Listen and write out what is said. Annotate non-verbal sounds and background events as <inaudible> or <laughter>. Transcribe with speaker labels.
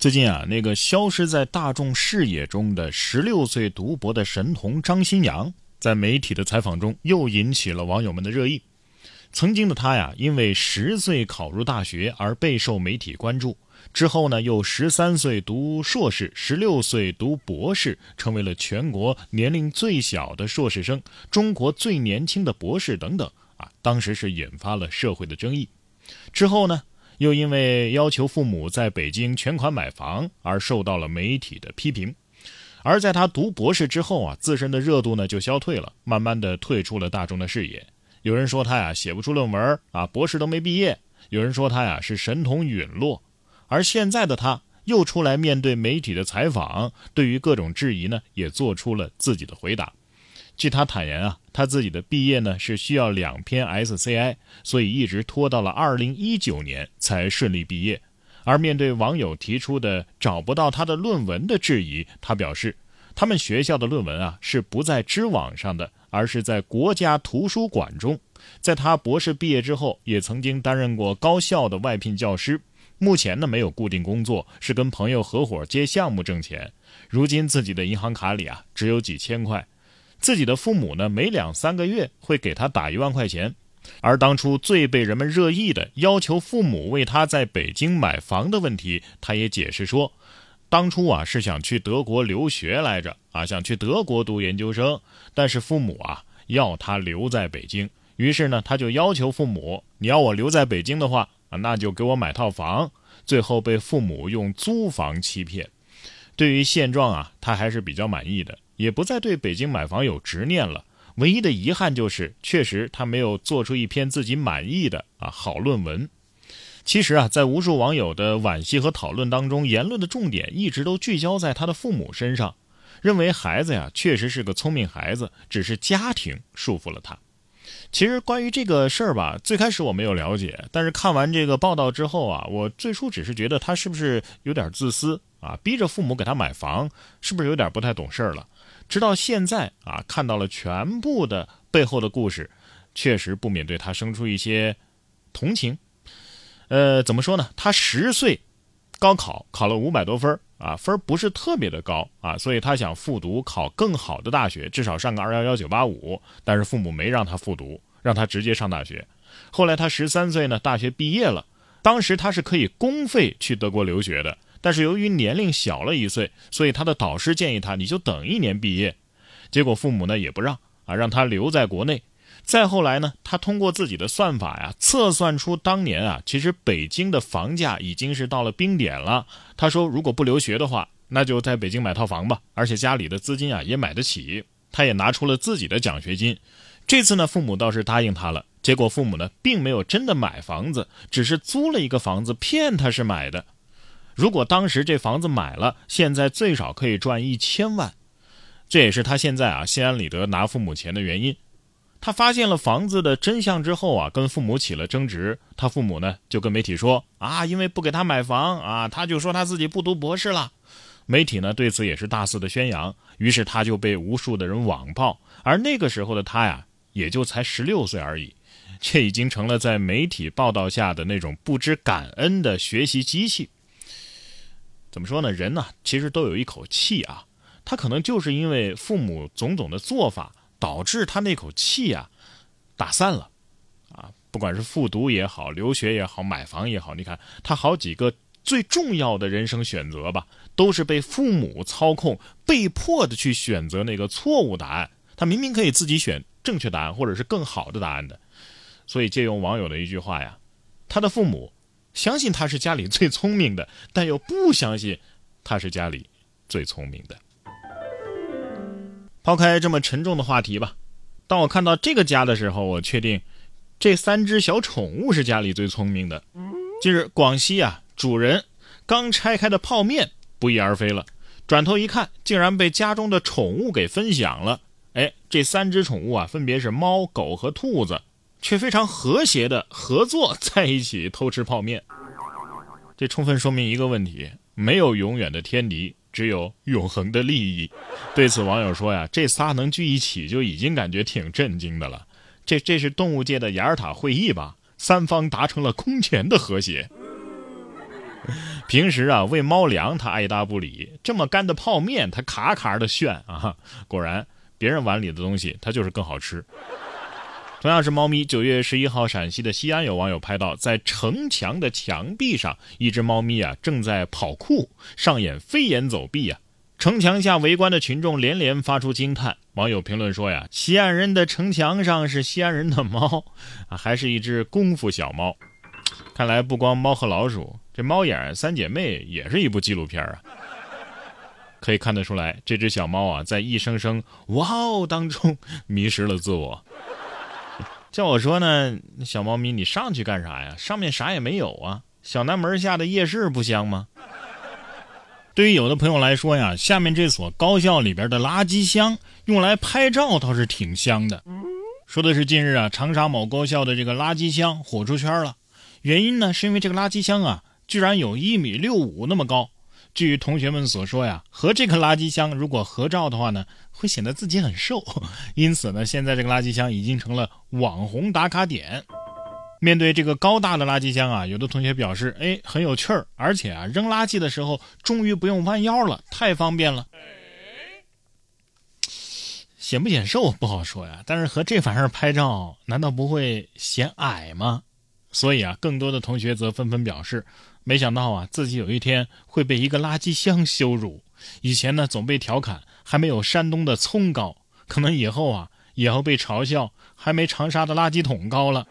Speaker 1: 最近啊，那个消失在大众视野中的十六岁读博的神童张新阳，在媒体的采访中又引起了网友们的热议。曾经的他呀，因为十岁考入大学而备受媒体关注，之后呢，又十三岁读硕士，十六岁读博士，成为了全国年龄最小的硕士生，中国最年轻的博士等等啊，当时是引发了社会的争议。之后呢？又因为要求父母在北京全款买房而受到了媒体的批评，而在他读博士之后啊，自身的热度呢就消退了，慢慢的退出了大众的视野。有人说他呀写不出论文啊，博士都没毕业；有人说他呀是神童陨落。而现在的他又出来面对媒体的采访，对于各种质疑呢，也做出了自己的回答。据他坦言啊，他自己的毕业呢是需要两篇 SCI，所以一直拖到了二零一九年才顺利毕业。而面对网友提出的找不到他的论文的质疑，他表示，他们学校的论文啊是不在知网上的，而是在国家图书馆中。在他博士毕业之后，也曾经担任过高校的外聘教师，目前呢没有固定工作，是跟朋友合伙接项目挣钱。如今自己的银行卡里啊只有几千块。自己的父母呢，每两三个月会给他打一万块钱，而当初最被人们热议的要求父母为他在北京买房的问题，他也解释说，当初啊是想去德国留学来着啊，想去德国读研究生，但是父母啊要他留在北京，于是呢他就要求父母，你要我留在北京的话啊，那就给我买套房，最后被父母用租房欺骗。对于现状啊，他还是比较满意的。也不再对北京买房有执念了，唯一的遗憾就是，确实他没有做出一篇自己满意的啊好论文。其实啊，在无数网友的惋惜和讨论当中，言论的重点一直都聚焦在他的父母身上，认为孩子呀确实是个聪明孩子，只是家庭束缚了他。其实关于这个事儿吧，最开始我没有了解，但是看完这个报道之后啊，我最初只是觉得他是不是有点自私啊，逼着父母给他买房，是不是有点不太懂事了？直到现在啊，看到了全部的背后的故事，确实不免对他生出一些同情。呃，怎么说呢？他十岁高考考了五百多分啊，分不是特别的高啊，所以他想复读考更好的大学，至少上个二幺幺九八五。但是父母没让他复读，让他直接上大学。后来他十三岁呢，大学毕业了，当时他是可以公费去德国留学的。但是由于年龄小了一岁，所以他的导师建议他，你就等一年毕业。结果父母呢也不让啊，让他留在国内。再后来呢，他通过自己的算法呀，测算出当年啊，其实北京的房价已经是到了冰点了。他说，如果不留学的话，那就在北京买套房吧，而且家里的资金啊也买得起。他也拿出了自己的奖学金。这次呢，父母倒是答应他了。结果父母呢，并没有真的买房子，只是租了一个房子，骗他是买的。如果当时这房子买了，现在最少可以赚一千万，这也是他现在啊心安理得拿父母钱的原因。他发现了房子的真相之后啊，跟父母起了争执。他父母呢就跟媒体说啊，因为不给他买房啊，他就说他自己不读博士了。媒体呢对此也是大肆的宣扬，于是他就被无数的人网暴。而那个时候的他呀，也就才十六岁而已，这已经成了在媒体报道下的那种不知感恩的学习机器。怎么说呢？人呢，其实都有一口气啊。他可能就是因为父母种种的做法，导致他那口气啊打散了啊。不管是复读也好，留学也好，买房也好，你看他好几个最重要的人生选择吧，都是被父母操控，被迫的去选择那个错误答案。他明明可以自己选正确答案，或者是更好的答案的。所以借用网友的一句话呀，他的父母。相信他是家里最聪明的，但又不相信他是家里最聪明的。抛开这么沉重的话题吧，当我看到这个家的时候，我确定这三只小宠物是家里最聪明的。近日，广西啊，主人刚拆开的泡面不翼而飞了，转头一看，竟然被家中的宠物给分享了。哎，这三只宠物啊，分别是猫、狗和兔子。却非常和谐的合作在一起偷吃泡面，这充分说明一个问题：没有永远的天敌，只有永恒的利益。对此，网友说呀：“这仨能聚一起，就已经感觉挺震惊的了。这这是动物界的雅尔塔会议吧？三方达成了空前的和谐。<laughs> ”平时啊喂猫粮它爱答不理，这么干的泡面它卡卡的炫啊！果然，别人碗里的东西它就是更好吃。同样是猫咪，九月十一号，陕西的西安有网友拍到，在城墙的墙壁上，一只猫咪啊正在跑酷，上演飞檐走壁啊！城墙下围观的群众连连发出惊叹。网友评论说呀：“西安人的城墙上是西安人的猫啊，还是一只功夫小猫。看来不光猫和老鼠，这猫眼三姐妹也是一部纪录片啊。可以看得出来，这只小猫啊，在一声声‘哇哦’当中 <laughs> 迷失了自我。”叫我说呢，小猫咪，你上去干啥呀？上面啥也没有啊！小南门下的夜市不香吗？对于有的朋友来说呀，下面这所高校里边的垃圾箱用来拍照倒是挺香的。说的是近日啊，长沙某高校的这个垃圾箱火出圈了。原因呢，是因为这个垃圾箱啊，居然有一米六五那么高。据同学们所说呀，和这个垃圾箱如果合照的话呢，会显得自己很瘦。<laughs> 因此呢，现在这个垃圾箱已经成了网红打卡点。面对这个高大的垃圾箱啊，有的同学表示，哎，很有趣儿，而且啊，扔垃圾的时候终于不用弯腰了，太方便了。显不显瘦不好说呀，但是和这玩意儿拍照，难道不会显矮吗？所以啊，更多的同学则纷纷表示。没想到啊，自己有一天会被一个垃圾箱羞辱。以前呢，总被调侃还没有山东的葱高，可能以后啊，也要被嘲笑还没长沙的垃圾桶高了。